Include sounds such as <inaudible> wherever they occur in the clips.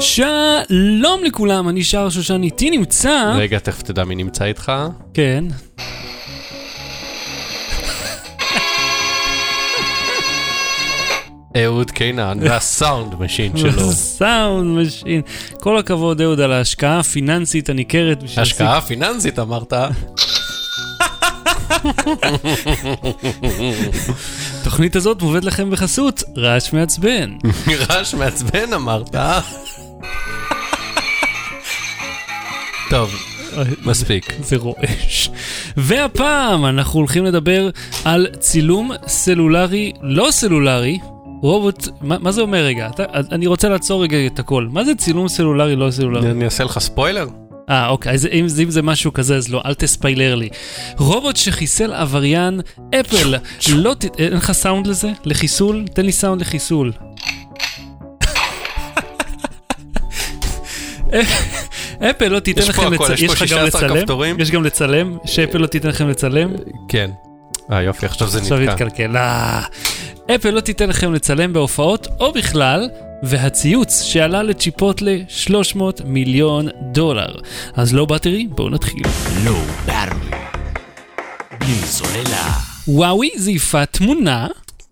שלום לכולם, אני שר שושן איתי נמצא... רגע, תכף תדע מי נמצא איתך. כן. אהוד קינן וה sound machine שלו. <laughs> sound machine. כל הכבוד אהוד על ההשקעה הפיננסית הניכרת. השקעה פיננסית אמרת. התוכנית הזאת מובאת לכם בחסות רעש מעצבן. <laughs> רעש מעצבן אמרת. טוב, מספיק. זה רועש. והפעם אנחנו הולכים לדבר על צילום סלולרי, לא סלולרי, רובוט, מה, מה זה אומר רגע? אתה, אני רוצה לעצור רגע את הכל. מה זה צילום סלולרי, לא סלולרי? אני אעשה לך ספוילר? אה, אוקיי, אז אם, אם זה משהו כזה, אז לא, אל תספיילר לי. רובוט שחיסל עבריין אפל, לא ת... אין לך סאונד לזה? לחיסול? תן לי סאונד לחיסול. <laughs> אפל לא תיתן לכם לצלם, יש לך גם לצלם? יש גם לצלם? שאפל לא תיתן לכם לצלם? כן. אה יופי, עכשיו זה נתקע. עכשיו התקלקל. אה. אפל לא תיתן לכם לצלם בהופעות או בכלל, והציוץ שעלה לצ'יפוטלה 300 מיליון דולר. אז לא באטרי, בואו נתחיל. לא באטרי. בלי סוללה. וואוי זייפה תמונה.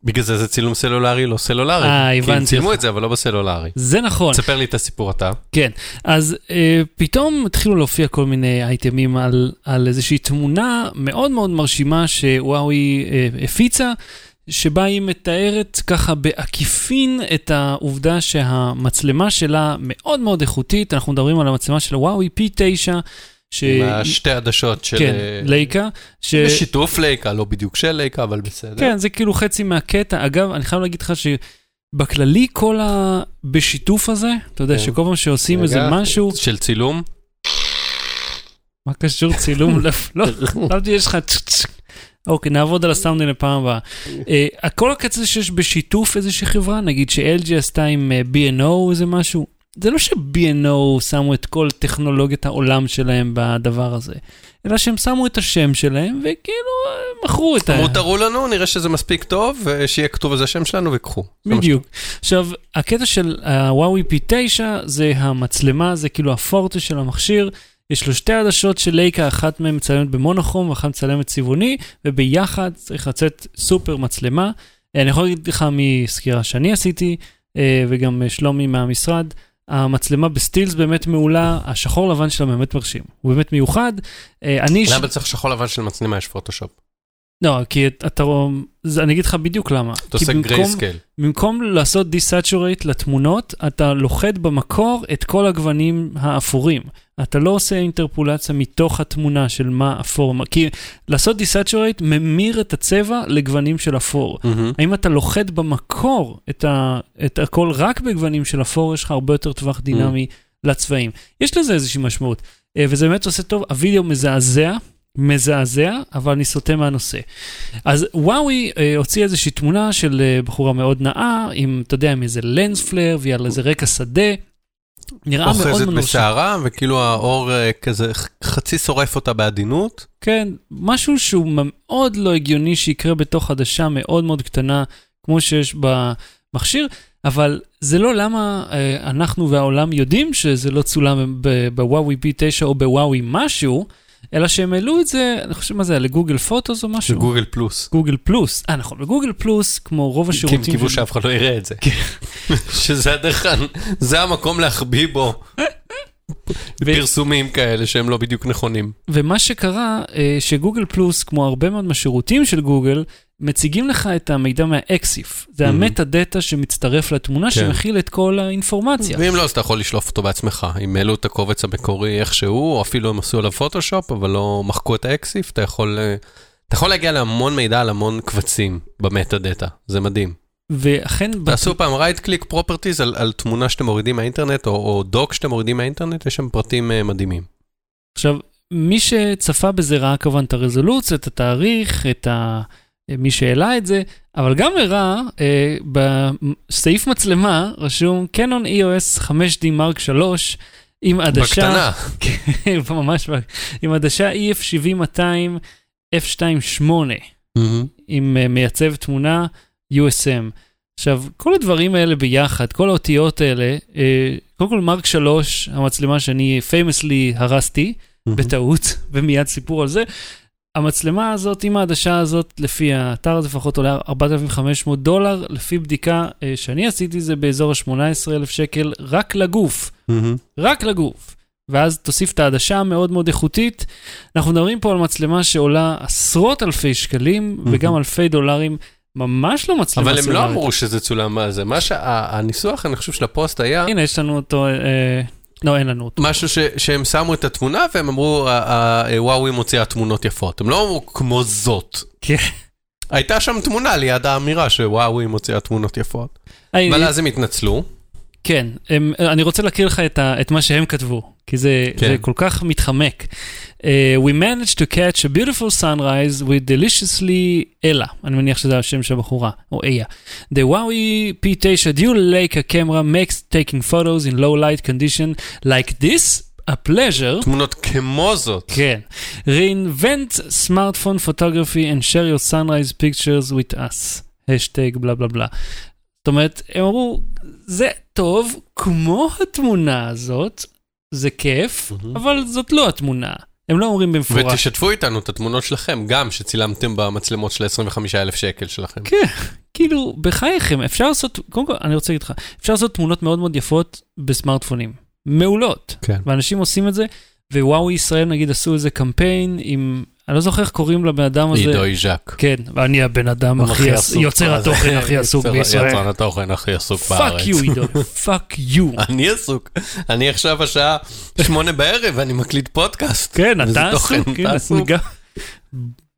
בגלל זה זה צילום סלולרי, לא סלולרי. אה, הבנתי. כי הם צילמו את זה, אבל לא בסלולרי. זה נכון. תספר לי את הסיפור אתה. כן, אז אה, פתאום התחילו להופיע כל מיני אייטמים על, על איזושהי תמונה מאוד מאוד מרשימה שוואוי אה, הפיצה. שבה היא מתארת ככה בעקיפין את העובדה שהמצלמה שלה מאוד מאוד איכותית, אנחנו מדברים על המצלמה של וואוי P9. ש... עם השתי עדשות של... כן, לייקה. ש... בשיתוף לייקה, לא בדיוק של לייקה, אבל בסדר. כן, זה כאילו חצי מהקטע. אגב, אני חייב להגיד לך שבכללי כל ה... בשיתוף הזה, אתה יודע, כן. שכל פעם שעושים איזה משהו... של צילום? מה קשור צילום? לא, חשבתי יש לך... אוקיי, נעבוד על הסאונדים לפעם הבאה. uh, כל הקצה שיש בשיתוף איזושהי חברה, נגיד ש-LG עשתה עם uh, B&O איזה משהו, זה לא ש-B&O שמו את כל טכנולוגיית העולם שלהם בדבר הזה, אלא שהם שמו את השם שלהם וכאילו מכרו את ה... אמרו תראו לנו, נראה שזה מספיק טוב, ושיהיה כתוב איזה שם שלנו וקחו. בדיוק. עכשיו, הקטע של הוואוי P9 זה המצלמה, זה כאילו הפורטה של המכשיר. יש לו שתי עדשות של לייקה, אחת מהן מצלמת במונוכרום ואחת מצלמת צבעוני, וביחד צריך לצאת סופר מצלמה. אה, אני יכול להגיד לך מסקירה שאני עשיתי, אה, וגם שלומי מהמשרד, המצלמה בסטילס באמת מעולה, השחור לבן שלה באמת מרשים, הוא באמת מיוחד. אה, אני... למה צריך שחור לבן של מצלמה יש פוטושופ? לא, כי אתה, אני אגיד לך בדיוק למה. אתה עושה grayscale. במקום לעשות desaturate לתמונות, אתה לוכד במקור את כל הגוונים האפורים. אתה לא עושה אינטרפולציה מתוך התמונה של מה אפור, כי לעשות desaturate ממיר את הצבע לגוונים של אפור. Mm-hmm. האם אתה לוכד במקור את, ה, את הכל רק בגוונים של אפור, יש לך הרבה יותר טווח דינמי mm-hmm. לצבעים. יש לזה איזושהי משמעות, אה, וזה באמת עושה טוב, הווידאו מזעזע. מזעזע, אבל אני סוטה מהנושא. אז וואוי אה, הוציא איזושהי תמונה של אה, בחורה מאוד נאה, עם, אתה יודע, עם איזה lens flare ועל איזה רקע שדה. נראה מאוד מנושא. אוחזת בשערה, וכאילו האור אה, כזה חצי שורף אותה בעדינות. כן, משהו שהוא מאוד לא הגיוני שיקרה בתוך עדשה מאוד מאוד קטנה, כמו שיש במכשיר, אבל זה לא למה אה, אנחנו והעולם יודעים שזה לא צולם בוואוי P9 או בוואוי משהו. אלא שהם העלו את זה, אני חושב מה זה היה, לגוגל פוטוס או משהו? לגוגל פלוס. גוגל פלוס, אה נכון, בגוגל פלוס, כמו רוב השירותים... כי הם קיוו שאף אחד לא יראה את זה. כן. <laughs> שזה הדרך, זה המקום להחביא בו. פרסומים כאלה שהם לא בדיוק נכונים. ומה שקרה, אה, שגוגל פלוס, כמו הרבה מאוד מהשירותים של גוגל, מציגים לך את המידע מה EXIF. זה mm-hmm. ה metadata שמצטרף לתמונה כן. שמכיל את כל האינפורמציה. ואם לא, אז אתה יכול לשלוף אותו בעצמך. אם העלו את הקובץ המקורי איכשהו, או אפילו הם עשו עליו פוטושופ, אבל לא מחקו את ה EXIF, אתה יכול, אה, אתה יכול להגיע להמון מידע על המון קבצים ב metadata. זה מדהים. ואכן... תעשו בת... פעם click properties על, על תמונה שאתם מורידים מהאינטרנט, או, או דוק שאתם מורידים מהאינטרנט, יש שם פרטים uh, מדהימים. עכשיו, מי שצפה בזה ראה כמובן את הרזולוציה, את התאריך, את ה... מי שהעלה את זה, אבל גם הראה, אה, בסעיף מצלמה רשום Canon EOS 5D Mark 3 עם עדשה... בקטנה. <laughs> כן, ממש, עם עדשה EF70-200 F2.8, mm-hmm. עם uh, מייצב תמונה USM. עכשיו, כל הדברים האלה ביחד, כל האותיות האלה, אה, קודם כל מרק 3, המצלמה שאני פיימסלי הרסתי בטעות, <laughs> ומיד סיפור על זה. המצלמה הזאת עם העדשה הזאת, לפי האתר הזה לפחות עולה 4,500 דולר, לפי בדיקה אה, שאני עשיתי זה באזור ה-18,000 שקל רק לגוף, מהמם. רק לגוף. ואז תוסיף את העדשה המאוד מאוד איכותית. אנחנו מדברים פה על מצלמה שעולה עשרות אלפי שקלים וגם אלפי דולרים, ממש לא מצלמה אבל הם לא סלולרית. אמרו שזה צולם מה זה. מה שהניסוח, אני חושב, של הפוסט היה הנה, יש לנו אותו, אה, לא, אין לנו אותו. משהו ש- שהם שמו את התמונה והם אמרו, "ה- ה- וואוי מוציאה תמונות יפות. הם לא אמרו כמו זאת. כן. הייתה שם תמונה ליד האמירה שוואוי מוציאה תמונות יפות. אבל אז הם התנצלו. כן, הם, אני רוצה להקריא לך את, ה, את מה שהם כתבו, כי זה, כן. זה כל כך מתחמק. Uh, we managed to catch a beautiful sunrise with deliciously אלה, אני מניח שזה השם של הבחורה, או איה. The Huawei P9 dual Leica camera makes taking photos in low light condition like this a pleasure. תמונות כמו זאת. כן. reinvent smartphone photography and share your sunrise pictures with us. האשטג בלה בלה בלה. זאת אומרת, הם אמרו, זה טוב כמו התמונה הזאת, זה כיף, מהמם. אבל זאת לא התמונה. הם לא אומרים במפורש. ותשתפו איתנו את התמונות שלכם, גם שצילמתם במצלמות של 25,000 שקל שלכם. כן, כאילו, בחייכם, אפשר לעשות, קודם כל, אני רוצה להגיד לך, אפשר לעשות תמונות מאוד מאוד יפות בסמארטפונים. מעולות. כן. ואנשים עושים את זה, ו-וואו ישראל נגיד עשו איזה קמפיין עם, אני לא זוכר איך קוראים לבן אדם הזה. עידו איז'ק. כן, ואני הבן אדם הכי, עס- יוצר התוכן הכי עסוק יוצר- בישראל. יצרן התוכן הכי עסוק בארץ. פאק יו עידו, fuck you. <laughs> אני עסוק. אני עכשיו השעה שמונה בערב ואני מקליט פודקאסט. כן, אתה עסוק, כן, עסוק.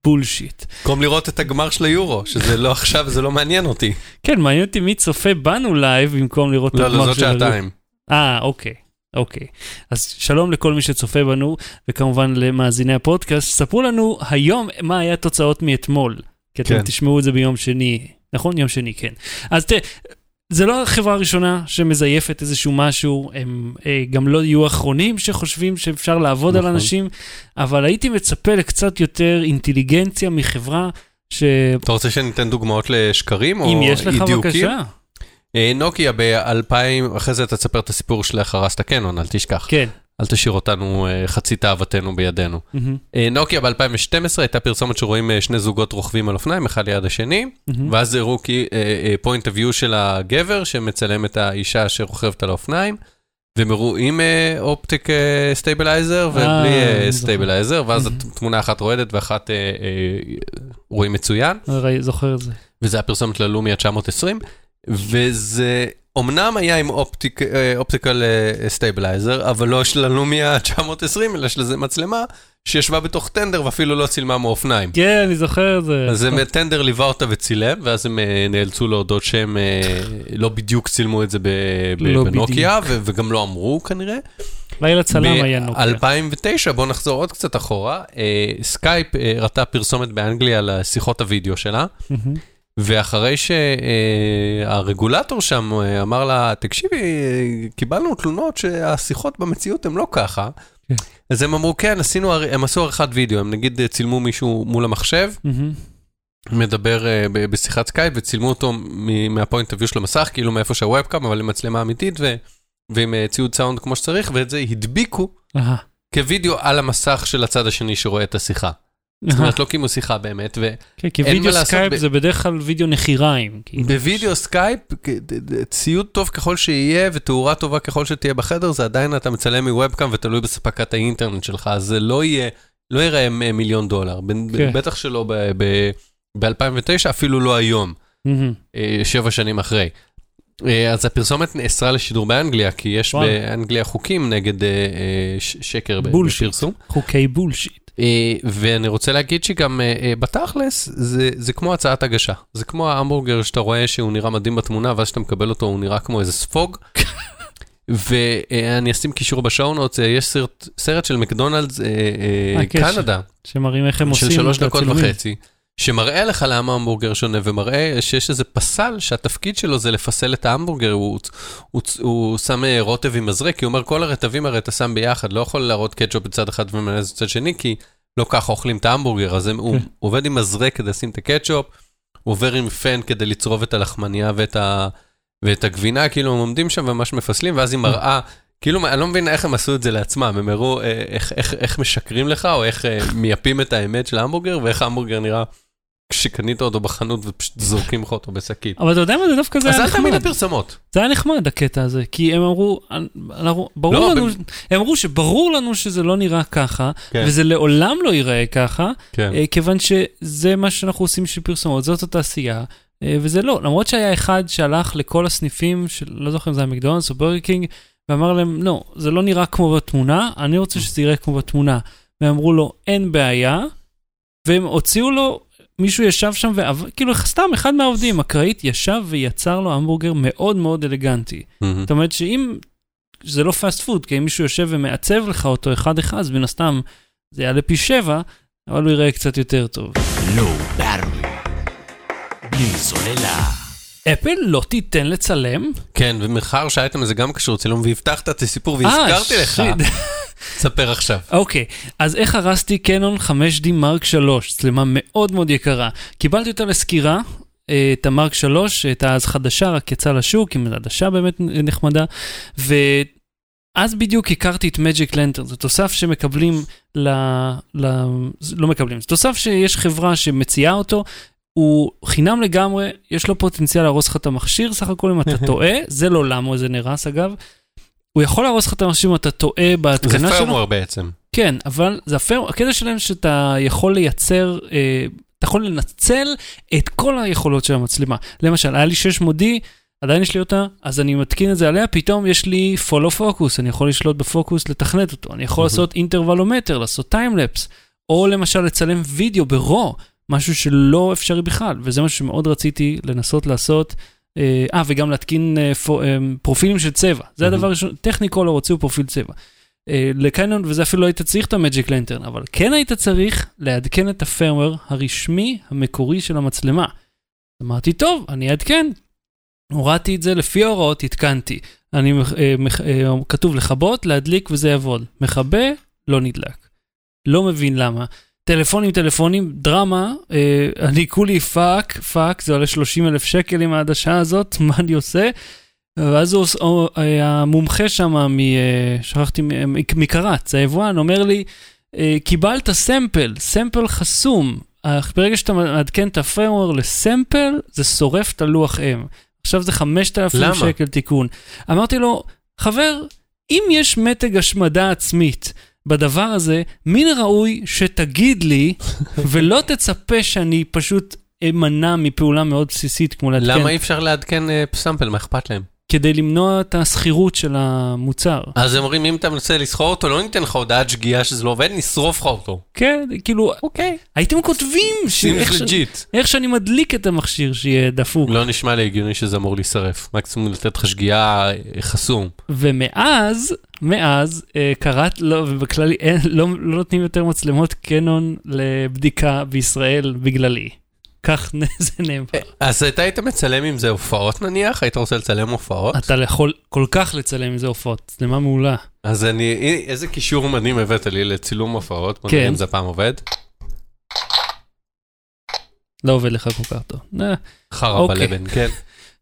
bullshit. במקום לראות את הגמר של היורו, שזה לא עכשיו, זה לא מעניין אותי. כן, מעניין אותי מי צופה בנו live במקום לראות את לא, הגמר לא, זאת של הלוב. שעתיים. אה, אוקיי. אוקיי. אז שלום לכל מי שצופה בנו, וכמובן למאזיני הפודקאסט. ספרו לנו היום מה היה התוצאות מאתמול, כי אתם כן. תשמעו את זה ביום שני, נכון? יום שני, כן. אז תראה, זה לא החברה הראשונה שמזייפת איזשהו משהו, הם אה, גם לא יהיו האחרונים שחושבים שאפשר לעבוד על נכון. אנשים, אבל הייתי מצפה לקצת יותר אינטליגנציה מחברה ש... אתה רוצה שניתן דוגמאות לשקרים או אם יש לך אי-דיוקים? בבקשה. אה, נוקיה ב-2000, אחרי זה אתה תספר את הסיפור של איך הרסת קנון, אל תשכח. כן. אל תשאיר אותנו אה, חצי תאוותנו בידינו. אה, נוקיה ב-2012 הייתה פרסומת שרואים שני זוגות רוכבים על אופניים, אחד ליד השני, מהמם. ואז הראו point of view של הגבר שמצלם את האישה שרוכבת על האופניים, והם הראו עם optic stabilizer ובלי stabilizer, ואז מהמם. התמונה אחת רועדת ואחת רואים מצוין, זוכר את זה. וזה היה פרסומת ללומיה 920, וזה אמנם היה עם אה, optical stabilizer, אבל לא של הלומיה 920, אלא של איזה מצלמה שישבה בתוך טנדר ואפילו לא צילמה מאופניים. כן, אני זוכר את זה. אז הם, טנדר ליווה אותה וצילם, ואז הם אה, נאלצו להודות שהם אה, לא בדיוק צילמו את זה ב- ב- לא בנוקיה, ו- וגם לא אמרו כנראה. לילה צלם היה נוקיה. ב-2009, בואו נחזור עוד קצת אחורה, אה, סקייפ אה, הראתה פרסומת באנגליה לשיחות הוידאו שלה, מהמם. ואחרי שהרגולטור שם אה, אמר לה, תקשיבי, אה, קיבלנו תלונות שהשיחות במציאות הן לא ככה. כן. אז הם אמרו, כן, עשינו, הם עשו עריכת וידאו, הם נגיד אה, צילמו מישהו מול המחשב. מדבר בשיחת סקייפ וצילמו אותו מה point of view של המסך, כאילו מאיפה שה webcam, אבל עם מצלמה אמיתית ו- ועם ציוד סאונד כמו שצריך, ואת זה הדביקו. כווידאו על המסך של הצד השני שרואה את השיחה. זאת אומרת, <laughs> לא קיימו שיחה באמת, כן, כי אין מה וידאו לעשות סקייפ זה בדרך כלל וידאו נחיריים. כאילו. ובווידאו סקייפ, ציוד טוב ככל שיהיה ותאורה טובה ככל שתהיה בחדר, זה עדיין אתה מצלם מ webcam ותלוי באספקת האינטרנט שלך, אז זה לא יהיה, לא יראה מ- מיליון דולר, כן. בטח שלא ב-2009, אפילו לא היום. אה, שבע שנים אחרי. אה, אז הפרסומת נאסרה לשידור באנגליה, כי יש וואו. באנגליה חוקים נגד אה, שקר בולשיט. בפרסום. חוקי בולשיט. אה, ואני רוצה להגיד שגם אה, אה, בתכלס, זה, זה כמו הצעת הגשה. זה כמו ההמבורגר שאתה רואה שהוא נראה מדהים בתמונה, ואז כשאתה מקבל אותו הוא נראה כמו איזה ספוג. <laughs> ואני אשים קישור בשעונות, יש סרט, סרט של מקדונלדס אה, אה, קנדה, שמראים איך הם עושים של שלוש את דקות הצילומים. וחצי, שמראה לך למה המבורגר שונה, ומראה שיש איזה פסל שהתפקיד שלו זה לפסל את ההמבורגר, הוא, הוא, הוא שם אה, רוטב עם מזרק, כי הוא אומר כל הרטבים הרי אתה שם ביחד, לא יכול להראות קטשופ בצד אחד ומנהל בצד שני, כי לא ככה אוכלים את ההמבורגר, אז הם, הוא כן. עובד עם מזרק כדי לשים את הקטשופ, הוא עובר עם פן כדי לצרוב את הלחמניה ואת, ה, ואת הגבינה, כאילו הם עומדים שם וממש מפסלים, ואז היא מראה, כאילו, אני לא מבין איך הם עשו את זה לעצמם, הם הראו אה, איך, איך, איך משקרים לך, או איך אה, מייפים את האמת של ההמבורגר, ואיך ההמבורגר נראה כשקנית אותו בחנות ופשוט זורקים לך אותו בשקית. אבל אתה יודע מה, זה דווקא זה אז היה אל תאמין נחמד. לפרסומות. זה היה נחמד הקטע הזה, כי הם אמרו, אנחנו, ברור לא, לנו, הם אמרו שברור לנו שזה לא נראה ככה, כן. וזה לעולם לא ייראה ככה, כן. אה, כיוון שזה מה שאנחנו עושים בשביל פרסומות, זאת התעשייה, אה, וזה לא. למרות שהיה אחד שהלך לכל הסניפים של, לא זוכר אם זה היה מקדונלדס או ברגר קינג, ואמר להם, לא, זה לא נראה כמו בתמונה, אני רוצה שזה יראה כמו בתמונה. והם אמרו לו, אין בעיה, והם הוציאו לו, מישהו ישב שם, ועב... כאילו סתם אחד מהעובדים, אקראית, ישב ויצר לו המבורגר מאוד מאוד אלגנטי. מהמם. זאת אומרת שאם, זה לא fast food, כי אם מישהו יושב ומעצב לך אותו אחד-אחד, אז מן הסתם זה יעלה פי שבע, אבל הוא ייראה קצת יותר טוב. לו בארווי. בלי סוללה. אפל לא תיתן לצלם? כן, ומאחר שהאייטם הזה גם קשור צילום, והבטחת את הסיפור אה, והזכרתי לך, תספר עכשיו. אוקיי, אז איך הרסתי קנון 5D מרק 3, צלמה מאוד מאוד יקרה. קיבלתי אותה לסקירה, אה, את המרק 3, הייתה אז חדשה, רק יצאה לשוק, עם עדשה באמת נחמדה, ואז בדיוק הכרתי את מג'יק לנטר, זה תוסף שמקבלים ל... ל... לא מקבלים, זה תוסף שיש חברה שמציעה אותו. הוא חינם לגמרי, יש לו פוטנציאל להרוס לך את המכשיר, סך הכל אם אתה <laughs> טועה, זה לא למה זה נהרס אגב. הוא יכול להרוס לך את המכשיר אם אתה טועה זה בהתקנה שלו. פרמוור בעצם. כן, אבל זה הפייר, הקטע שלהם שאתה יכול לייצר, אה, אתה יכול לנצל את כל היכולות של המצלמה. למשל, היה לי 600D, עדיין יש לי אותה, אז אני מתקין את זה עליה, פתאום יש לי follow focus, אני יכול לשלוט בפוקוס, לתכנת אותו, אני יכול. לעשות אינטרוולומטר, לעשות טיימלפס, או למשל לצלם וידאו ברו, משהו שלא אפשרי בכלל, וזה משהו שמאוד רציתי לנסות לעשות. אה, אה, וגם להתקין אה, פו, אה, פרופילים של צבע, זה מהמם. הדבר הראשון, טכניקולור הוציאו פרופיל צבע. אה, לקנון, וזה אפילו לא היית צריך את המג'יק לנטרן, אבל כן היית צריך לעדכן את הפרמר הרשמי המקורי של המצלמה. אמרתי, טוב, אני אעדכן. הורדתי את זה לפי ההוראות, עדכנתי. אני, אה, מח- אה, כתוב לכבות, להדליק וזה יעבוד. מכבה, לא נדלק. לא מבין למה. טלפונים, טלפונים, דרמה, אה, אני כולי fuck, fuck, זה עולה 30 אלף שקל עם העדשה הזאת, <laughs> מה אני עושה? ואז הוא, או, אה, המומחה שם, מ, אה, שכחתי, מ- מקרץ, היבואן, אומר לי, אה, קיבלת sample, sample חסום. אה, ברגע שאתה מעדכן את ה firmware ל sample, זה שורף את הלוח אם. עכשיו זה 5,000 למה? שקל תיקון. אמרתי לו, חבר, אם יש מתג השמדה עצמית בדבר הזה, מן הראוי שתגיד לי, <laughs> ולא תצפה שאני פשוט אמנע מפעולה מאוד בסיסית כמו לעדכן, למה אי אפשר לעדכן אה, סאמפל? מה אכפת להם? כדי למנוע את השכירות של המוצר. אז הם אומרים, אם אתה מנסה לסחור אותו, לא ניתן לך הודעת שגיאה שזה לא עובד, נשרוף לך אותו. כן, כאילו, אוקיי. הייתם כותבים ש- איך ש-. איך שאני מדליק את המכשיר שיהיה דפוק. לא נשמע לי הגיוני שזה אמור להישרף. מקסימום לתת לך שגיאה אה, חסום. ומאז, מאז, אה, קראת, לא, ובכללי אין, לא, לא נותנים יותר מצלמות קנון לבדיקה בישראל בגללי. כך <laughs> זה נאמר. אז אתה היית מצלם עם זה הופעות נניח? היית רוצה לצלם הופעות? אתה יכול כל כך לצלם עם זה עופות, מצלמה מעולה. אז אני, איזה קישור מדהים הבאת לי לצילום הופעות. בוא כן. נראה אם זה הפעם עובד. לא עובד לך כל כך טוב. אה, חרא אוקיי. בלבן, כן.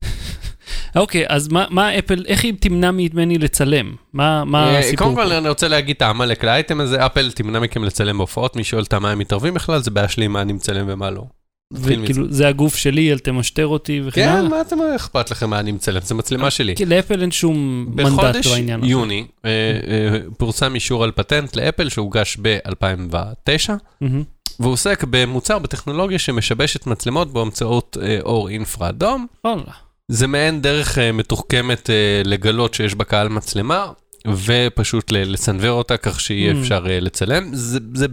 <laughs> אוקיי, אז מה, מה אפל, איך היא תמנע ממני לצלם? מה, מה אה, הסיפור? קודם כל? אני רוצה להגיד את העמלק לאייטם הזה, אפל תמנע מכם לצלם בהופעות, מי שואל אותה מה הם מתערבים בכלל, זה בעיה שלי מה אני מצלם ומה לא. וכאילו, זה הגוף שלי, אל תמשטר אותי וכן כן, הלאה. מה אתם אכפת לכם מה אני מצלם? זה מצלמה שלי. כי לאפל אין שום מנדט בחודש בעניין הזה. יוני אה, אה, פורסם אישור על פטנט לאפל שהוגש ב-2009, מהמם. והוא עוסק במוצר בטכנולוגיה שמשבשת מצלמות באמצעות אה, אור אינפרה אדום. זה מעין דרך מתוחכמת לגלות שיש בקהל מצלמה, ופשוט לסנוור אותה כך שיהיה Mm. אפשר אה, לצלם. זה, זה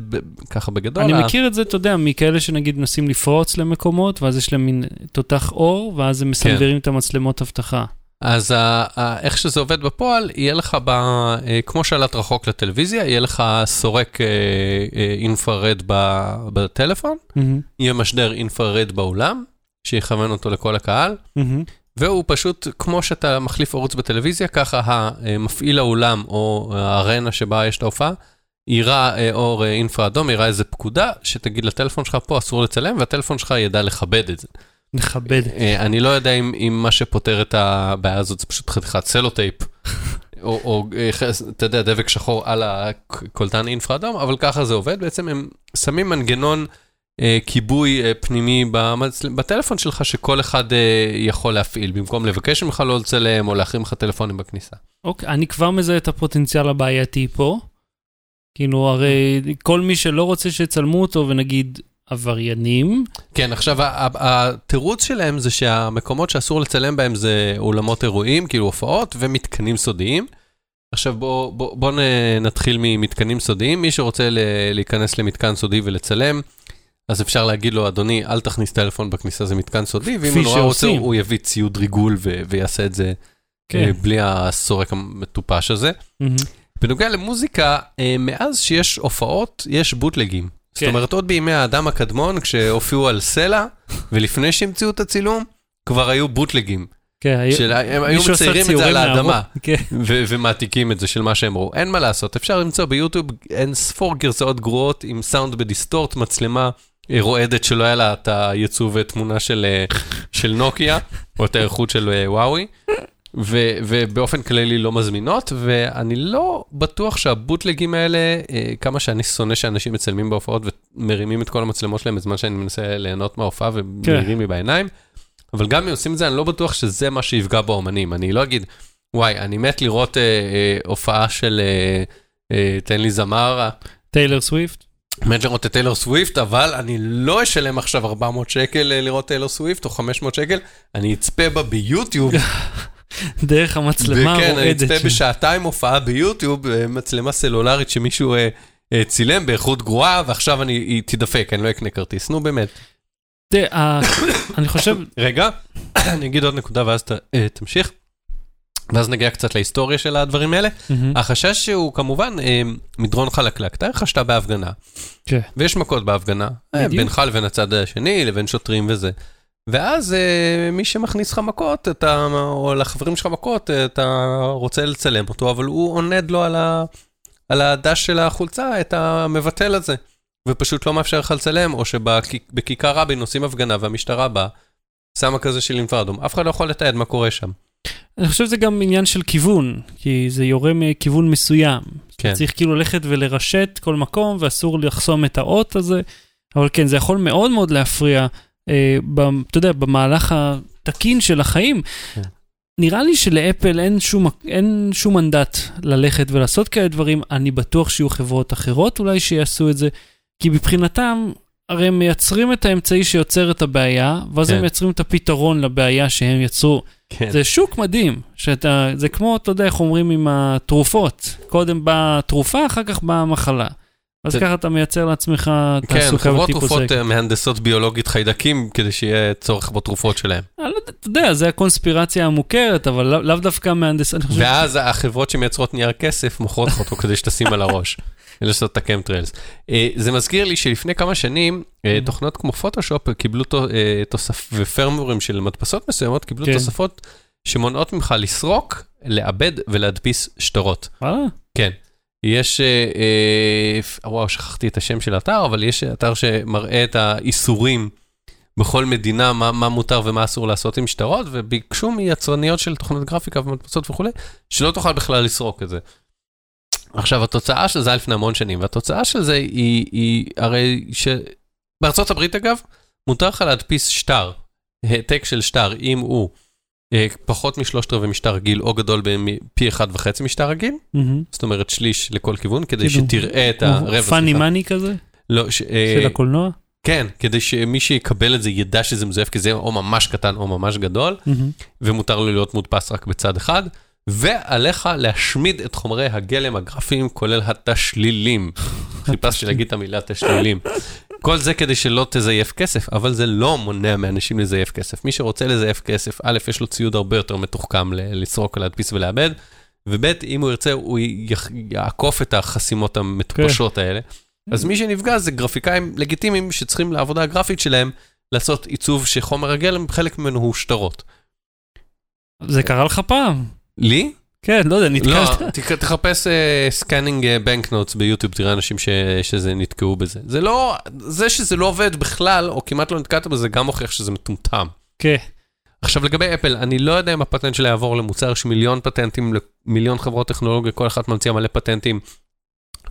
ככה בגדול. אני ה- מכיר את זה, אתה יודע, מכאלה שנגיד מנסים לפרוץ למקומות, ואז יש להם מין תותח אור, ואז הם מסנוורים את המצלמות אבטחה. אז ה, ה, איך שזה עובד בפועל, יהיה לך, ב, אה, כמו שלט רחוק לטלוויזיה, יהיה לך סורק אה, אה, infrared ב, בטלפון, מהמם, יהיה משדר infrared באולם, שיכוון אותו לכל הקהל, מהמם. והוא פשוט, כמו שאתה מחליף ערוץ בטלוויזיה, ככה המפעיל האולם או הארנה שבה יש את ההופעה, יירה אה, אור אה, אינפרה אדום, יירה איזה פקודה, שתגיד לטלפון שלך, פה אסור לצלם, והטלפון שלך ידע לכבד את זה. נכבד. אה, אני לא יודע אם, אם מה שפותר את הבעיה הזאת זה פשוט חתיכת סלוטייפ, או, או אתה יודע, דבק שחור על הקולטן אינפרה אדום, אבל ככה זה עובד. בעצם הם שמים מנגנון כיבוי אה, פנימי. בטלפון שלך, שכל אחד אה, יכול להפעיל, במקום לבקש ממך לא לצלם או להחרים לך טלפונים בכניסה. אוקיי, אני כבר מזהה את הפוטנציאל הבעייתי פה. כאילו, הרי כל מי שלא רוצה שיצלמו אותו, ונגיד עבריינים, כן, עכשיו, התירוץ שלהם זה שהמקומות שאסור לצלם בהם זה אולמות אירועים, כאילו הופעות, ומתקנים סודיים. עכשיו בוא, בוא, בוא נתחיל ממתקנים סודיים. מי שרוצה להיכנס למתקן סודי ולצלם, אז אפשר להגיד לו, אדוני, אל תכניס טלפון בכניסה, זה מתקן סודי, ואם הוא נורא רוצה. הוא יביא ציוד ריגול ו- ויעשה את זה כן. אה, בלי הסורק המטופש הזה. מהמם. בנוגע למוזיקה, אה, מאז שיש הופעות, יש בוטלגים. זאת כן. אומרת, עוד בימי האדם הקדמון, כשהופיעו על סלע, ולפני שהמציאו את הצילום, כבר היו בוטלגים. כן, של- הם היו מציירים את זה על האדמה. כן. ו- ומעתיקים את זה של מה שהם ראו. אין מה לעשות, אפשר למצוא ביוטיוב אין ספור גרסאות גרועות עם סאונד בדיסטורט, מצלמה רועדת שלא היה לה את הייצוב תמונה של, אה, של נוקיה, או את האיכות של אה, וואוי. ו- ובאופן כללי לא מזמינות, ואני לא בטוח שהבוטלגים האלה, אה, כמה שאני שונא שאנשים מצלמים בהופעות ומרימים את כל המצלמות שלהם בזמן שאני מנסה ליהנות מההופעה ומעירים לי בעיניים, אבל גם אם עושים את זה, אני לא בטוח שזה מה שיפגע באמנים. אני לא אגיד, וואי, אני מת לראות אה, אה, הופעה של, אה, אה, תן לי זמר, טיילור סוויפט. מת לראות את טיילור סוויפט, אבל אני לא אשלם עכשיו 400 שקל אה, לראות טיילור סוויפט, או 500 שקל, אני אצפה בה ביוטיוב. <laughs> דרך המצלמה וכן, אני הרועדת. אצפה בשעתיים הופעה ביוטיוב, אה, מצלמה סלולרית שמישהו אה, אה, צילם באיכות גרועה, ועכשיו אני, היא תדפק, אני לא אקנה כרטיס. נו באמת. תראה, <coughs> אני חושב, רגע, <coughs> אני אגיד עוד נקודה ואז ת, אה, תמשיך. ואז נגיע קצת להיסטוריה של הדברים האלה. החשש שהוא כמובן אה, מדרון חלקלק. תאר לך שאתה בהפגנה, כן. ויש מכות בהפגנה, אה, בדיוק. בינך לבין הצד השני, לבין שוטרים וזה. ואז אה, מי שמכניס לך מכות, אתה, או לחברים שלך מכות, אתה רוצה לצלם אותו, אבל הוא עונד לו על, ה, על הדש של החולצה את המבטל הזה, ופשוט לא מאפשר לך לצלם, או שבכיכר רבין עושים הפגנה והמשטרה באה, שמה כזה של אינפרה אדום, אף אחד לא יכול לתעד מה קורה שם. אני חושב שזה גם עניין של כיוון, כי זה יורה מכיוון מסוים. כן. צריך כאילו ללכת ולרשת כל מקום, ואסור לחסום את האות הזה. אבל כן, זה יכול מאוד מאוד להפריע, אה, ב, אתה יודע, במהלך התקין של החיים. כן. נראה לי שלאפל אין שום, אין שום מנדט ללכת ולעשות כאלה דברים, אני בטוח שיהיו חברות אחרות אולי שיעשו את זה, כי מבחינתם, הרי הם מייצרים את האמצעי שיוצר את הבעיה, ואז כן. הם מייצרים את הפתרון לבעיה שהם יצרו. כן. זה שוק מדהים, שאתה, זה כמו, אתה יודע איך אומרים עם התרופות, קודם באה התרופה, אחר כך באה המחלה. אז ככה אתה מייצר לעצמך כן, תעסוקה חברות בטיפוס תרופות זה. אה, מהנדסות ביולוגית חיידקים כדי שיהיה צורך בתרופות שלהם. אני לא אתה יודע, זה הקונספירציה המוכרת, אבל לאו דווקא מהנדס, אני חושב, ואז החברות שמייצרות נייר כסף מוכרות לך אותו כדי שתשים על הראש. <laughs> לעשות את הקמטריילס. זה מזכיר לי שלפני כמה שנים, אה, תוכנות כמו פוטושופ קיבלו תו- אה, תוסף, ופרמורים של מדפסות מסוימות קיבלו כן. תוספות שמונעות ממך לסרוק, לעבד ולהדפיס שטרות. כן. יש, אה, אה, וואו, שכחתי את השם של האתר, אבל יש אתר שמראה את האיסורים בכל מדינה, מה, מה מותר ומה אסור לעשות עם שטרות, וביקשו מיצרניות של תוכנות גרפיקה ומדפסות וכולי, שלא תוכל בכלל לסרוק את זה. עכשיו, התוצאה של זה היה לפני המון שנים, והתוצאה של זה היא, היא הרי ש... בארצות הברית, אגב, מותר לך להדפיס שטר, העתק של שטר, אם הוא פחות משלושת רבעי משטר רגיל, או גדול בפי אחד וחצי משטר רגיל, מהמם. זאת אומרת שליש לכל כיוון, כדי כאילו, שתראה את הרבע. פאני. מאני כזה, לא, ש- אה, של הקולנוע. כן, כדי שמי שיקבל את זה ידע שזה מזויף, כי זה או ממש קטן או ממש גדול, מהמם. ומותר לו להיות מודפס רק בצד אחד, ועליך להשמיד את חומרי הגלם הגרפיים, כולל התשלילים. <laughs> חיפשתי להגיד את המילה תשלילים. כל זה כדי שלא תזייף כסף, אבל זה לא מונע מאנשים לזייף כסף. מי שרוצה לזייף כסף, א', יש לו ציוד הרבה יותר מתוחכם לסרוק, להדפיס ולאבד, וב', אם הוא ירצה, הוא יעקוף את החסימות המטופשות האלה. אז מי שנפגע זה גרפיקאים לגיטימיים שצריכים לעבודה הגרפית שלהם לעשות עיצוב שחומר הגלם, חלק ממנו הוא שטרות. זה קרה לך פעם. לי? כן, לא יודע, לא, נתקלת. תק- תחפש scanning bank notes ביוטיוב, תראה אנשים ש- שזה נתקעו בזה. זה לא, זה שזה לא עובד בכלל, או כמעט לא נתקעת בזה, גם מוכיח שזה מטומטם. כן. עכשיו לגבי אפל, אני לא יודע אם הפטנט שלה יעבור למוצר, יש מיליון פטנטים למיליון חברות טכנולוגיה, כל אחת ממציאה מלא פטנטים.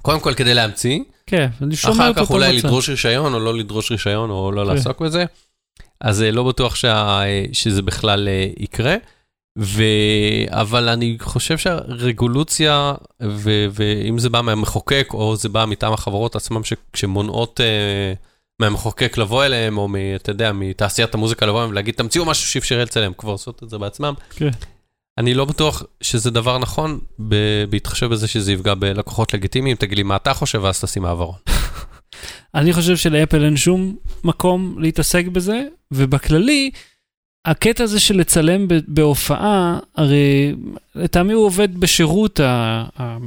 קודם כל כדי להמציא, כן, אני שומע אחר כך אולי. לדרוש רישיון או לא לדרוש רישיון או לא כן. לעסוק בזה. אז אה, לא בטוח שה... שזה בכלל אה, יקרה. ו... אבל אני חושב שהרגולוציה, ו... ואם זה בא מהמחוקק או זה בא מטעם החברות עצמם ש... שמונעות אה, מהמחוקק לבוא אליהם, או מ... אתה יודע, מתעשיית המוזיקה לבוא אליהם ולהגיד, תמציאו משהו שאפשר לצלם, כבר עושות את זה בעצמם. כן. אני לא בטוח שזה דבר נכון, ב... בהתחשב בזה שזה יפגע בלקוחות לגיטימיים. תגיד לי מה אתה חושב, ואז תשים העברות. <laughs> אני חושב שלאפל אין שום מקום להתעסק בזה, ובכללי, הקטע הזה של לצלם בהופעה, הרי לטעמי הוא עובד בשירות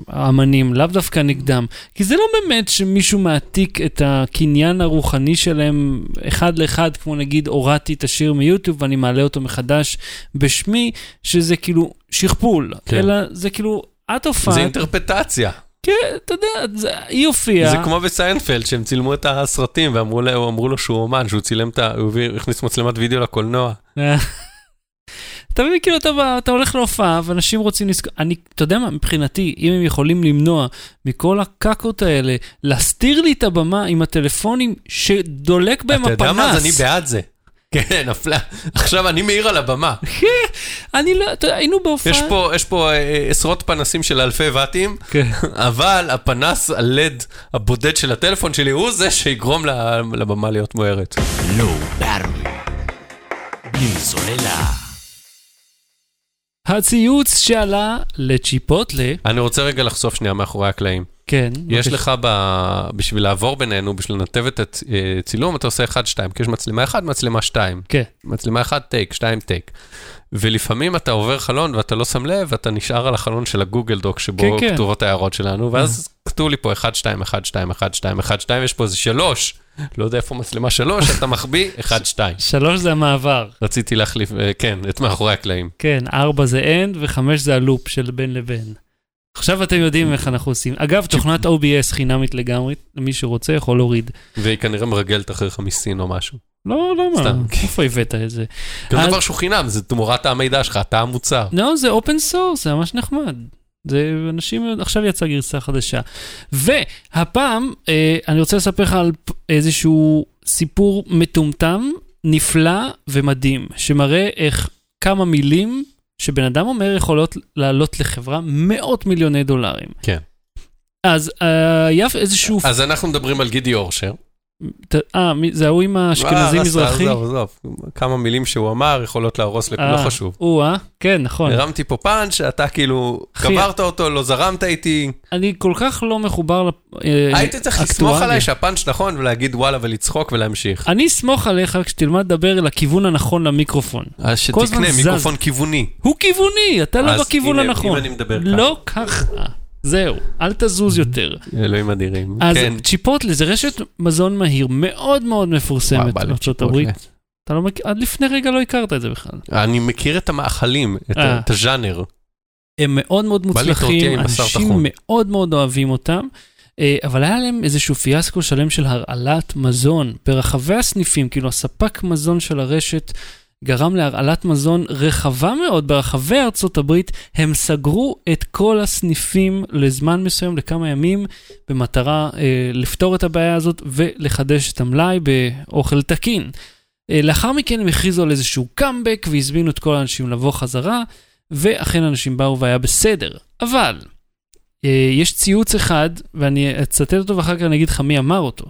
האמנים, לאו דווקא נגדם. כי זה לא באמת שמישהו מעתיק את הקניין הרוחני שלהם אחד לאחד, כמו נגיד הורדתי את השיר מיוטיוב ואני מעלה אותו מחדש בשמי, שזה כאילו שכפול, כן. אלא זה כאילו, את הופעת, זה אינטרפטציה. כן, אתה יודע, זה, היא הופיעה. זה כמו בסיינפלד, שהם צילמו את הסרטים ואמרו לו, אמרו לו שהוא אומן, שהוא צילם את ה... הוא הכניס מצלמת וידאו לקולנוע. <laughs> אתה מבין, כאילו, אתה, אתה הולך להופעה, ואנשים רוצים לזכור, אני, אתה יודע מה, מבחינתי, אם הם יכולים למנוע מכל הקקות האלה, להסתיר לי את הבמה עם הטלפונים שדולק בהם אתה הפנס. יודע מה? אז אני בעד זה. כן, נפלה. עכשיו אני מעיר על הבמה. <laughs> אני לא, אתה יודע, היינו בהופעה. יש פה, יש פה אה, עשרות פנסים של אלפי ואטים, כן. <laughs> אבל הפנס הלד הבודד של הטלפון שלי הוא זה שיגרום ל- לבמה להיות מוארת. Low Battery. בלי סוללה. הציוץ שעלה לצ'יפוטלה, אני רוצה רגע לחשוף שנייה מאחורי הקלעים. כן. יש. לך, ב... בשביל לעבור בינינו, בשביל לנתב את הצילום, אתה עושה 1-2, כי יש מצלמה 1, מצלמה 2. כן. מצלמה 1 טייק, 2 טייק. ולפעמים אתה עובר חלון ואתה לא שם לב, ואתה נשאר על החלון של הגוגל דוק שבו כן, כן. כתובות ההערות שלנו, ואז כתוב לי פה 1, 2, 1, 2, 1, 2, 1, 2, יש פה איזה 3. לא יודע איפה מצלמה 3, <laughs> אתה מחביא 1, 2. שלוש זה המעבר. רציתי להחליף, אה, כן, את מאחורי הקלעים. כן, ארבע זה end וחמש זה הלופ של בין לבין. עכשיו אתם יודעים איך אנחנו עושים. אגב, תוכנת OBS חינמית לגמרי, למי שרוצה יכול להוריד. והיא כנראה מרגלת אחריך מסין או משהו. לא, לא מה, סתם. איפה הבאת את זה? גם אז- דבר שהוא חינם, זה תמורת המידע שלך, אתה המוצר. לא, זה open source, זה ממש נחמד. זה אנשים, עכשיו יצאה גרסה חדשה. והפעם, אה, אני רוצה לספר לך על איזשהו סיפור מטומטם, נפלא ומדהים, שמראה איך כמה מילים שבן אדם אומר יכולות לעלות לחברה מאות מיליוני דולרים. כן. אז אה, היה איזשהו... אז אנחנו מדברים על גידי אורשר. אה, זה ההוא עם האשכנזי אה, מזרחי? עזוב, עזוב, כמה מילים שהוא אמר יכולות להרוס לא אה, חשוב. או-אה, כן, נכון. הרמתי פה פאנץ' שאתה כאילו קברת אותו, לא זרמת איתי. אני כל כך לא מחובר לאקטואליה. הייתי צריך לסמוך עליי שהפאנץ' נכון ולהגיד וואלה ולצחוק ולהמשיך. אני אסמוך עליך כשתלמד לדבר לכיוון הנכון למיקרופון. אז הזמן שתקנה. מיקרופון כיווני. הוא כיווני, אתה לא אז בכיוון הנה, הנכון. אם אני מדבר ככה. לא ככה. זהו, אל תזוז יותר. אלוהים אדירים. אז כן. צ'יפוטלה זה רשת מזון מהיר מאוד מאוד מפורסמת בארצות. הברית. אתה לא מכיר, עד לפני רגע לא הכרת את זה בכלל. אני מכיר את המאכלים, את אה. את הז'אנר. הם מאוד מאוד מוצלחים, אנשים. מאוד מאוד אוהבים אותם, אה, אבל היה להם איזשהו פיאסקו שלם של הרעלת מזון ברחבי הסניפים, כאילו הספק מזון של הרשת גרם להרעלת מזון רחבה מאוד ברחבי ארצות הברית, הם סגרו את כל הסניפים לזמן מסוים, לכמה ימים, במטרה אה, לפתור את הבעיה הזאת ולחדש את המלאי באוכל תקין. אה, לאחר מכן הם הכריזו על איזשהו קאמבק והזמינו את כל האנשים לבוא חזרה, ואכן אנשים באו והיה בסדר. אבל, אה, יש ציוץ אחד, ואני אצטט אותו ואחר כך אני אגיד לך מי אמר אותו.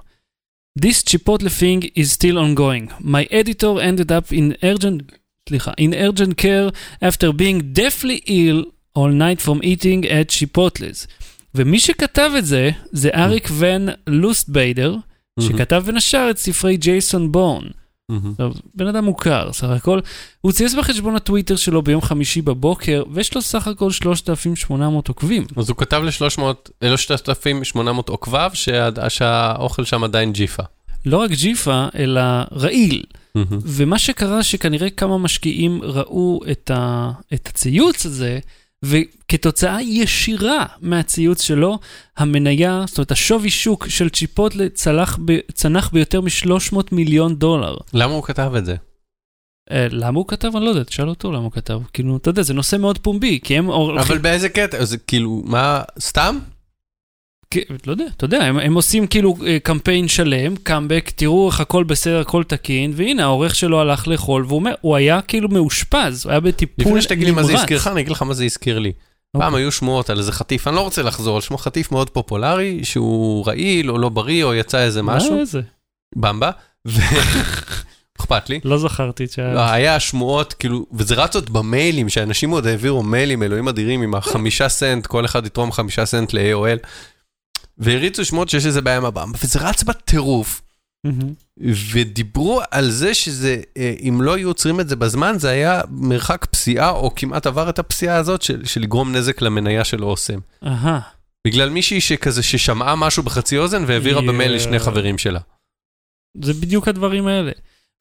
This Chipotle thing is still ongoing. My editor ended up in urgent, סליחה, in urgent care after being deathly ill all night from eating at Chipotle's. ומי שכתב את זה, זה אריק ון לוסטביידר, שכתב בין השאר את ספרי ג'ייסון בורן. עכשיו, בן אדם מוכר, סך הכל. הוא צייץ בחשבון הטוויטר שלו ביום חמישי בבוקר, ויש לו סך הכל 3,800 עוקבים. אז הוא כתב ל-300, אלו 3,800 עוקביו, שה- שהאוכל שם עדיין ג'יפה. לא רק ג'יפה, אלא רעיל. ומה שקרה שכנראה כמה משקיעים ראו את, ה, את הציוץ הזה, וכתוצאה ישירה מהציוץ שלו, המניה, זאת אומרת, השווי שוק של צ'יפוטלה צלח ב, צנח ביותר מ-300 מיליון דולר. למה הוא כתב את זה? אה, למה הוא כתב? אני לא יודע, תשאל אותו למה הוא כתב. כאילו, אתה יודע, זה נושא מאוד פומבי, כי הם. אבל באיזה קטע? זה כאילו, מה, סתם? כן, לא יודע, אתה יודע, הם, הם עושים כאילו אה, קמפיין שלם, קאמבק, תראו איך הכל בסדר, הכל תקין, והנה העורך שלו הלך לאכול, והוא אומר, הוא היה כאילו מאושפז, הוא היה בטיפול לפני שתגיד לי מה זה נמרץ. הזכיר לך, אני אגיד לך מה זה הזכיר לי. פעם היו שמועות על איזה חטיף, אני לא רוצה לחזור על שמו חטיף מאוד פופולרי, שהוא רעיל או לא בריא, או יצא איזה משהו, מה זה? במבה, ו... <laughs> אכפת לי. לא זכרתי את שה... לא, היה שמועות, כאילו, וזה רץ עוד במיילים, שאנשים עוד העבירו מיילים, אלוהים אדירים, עם החמישה סנט, כל אחד יתרום חמישה סנט ל-AOL, והריצו שמועות שיש איזה בעיה עם הבמבה, וזה רץ בטירוף. ודיברו על זה שזה, אה, אם לא היו עוצרים את זה בזמן, זה היה מרחק פסיעה, או כמעט עבר את הפסיעה הזאת, של, של לגרום נזק למניה של אוסם. אהה. בגלל מישהי שכזה, ששמעה משהו בחצי אוזן, והעבירה במייל לשני חברים שלה. זה בדיוק הדברים האלה.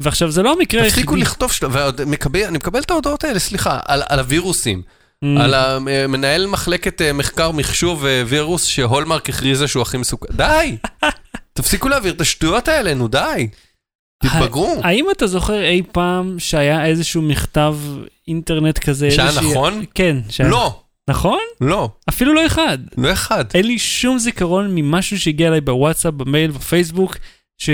ועכשיו, זה לא המקרה היחידי. תפסיקו לכתוב, של- ועוד מקבל- אני מקבל את ההודעות האלה, סליחה, על על הווירוסים. Mm, על המנהל מחלקת אה, מחקר מחשוב אה, וירוס שהולמרק הכריזה שהוא הכי מסוכן. די! <laughs> תפסיקו להעביר את השטויות האלה, נו די. תתבגרו. האם אתה זוכר אי פעם שהיה איזשהו מכתב אינטרנט כזה? שהיה נכון? כן. שהיה- לא, נכון? לא, אפילו לא אחד. לא אחד. אין לי שום זיכרון ממשהו שהגיע אליי בוואטסאפ, במייל, בפייסבוק, ש...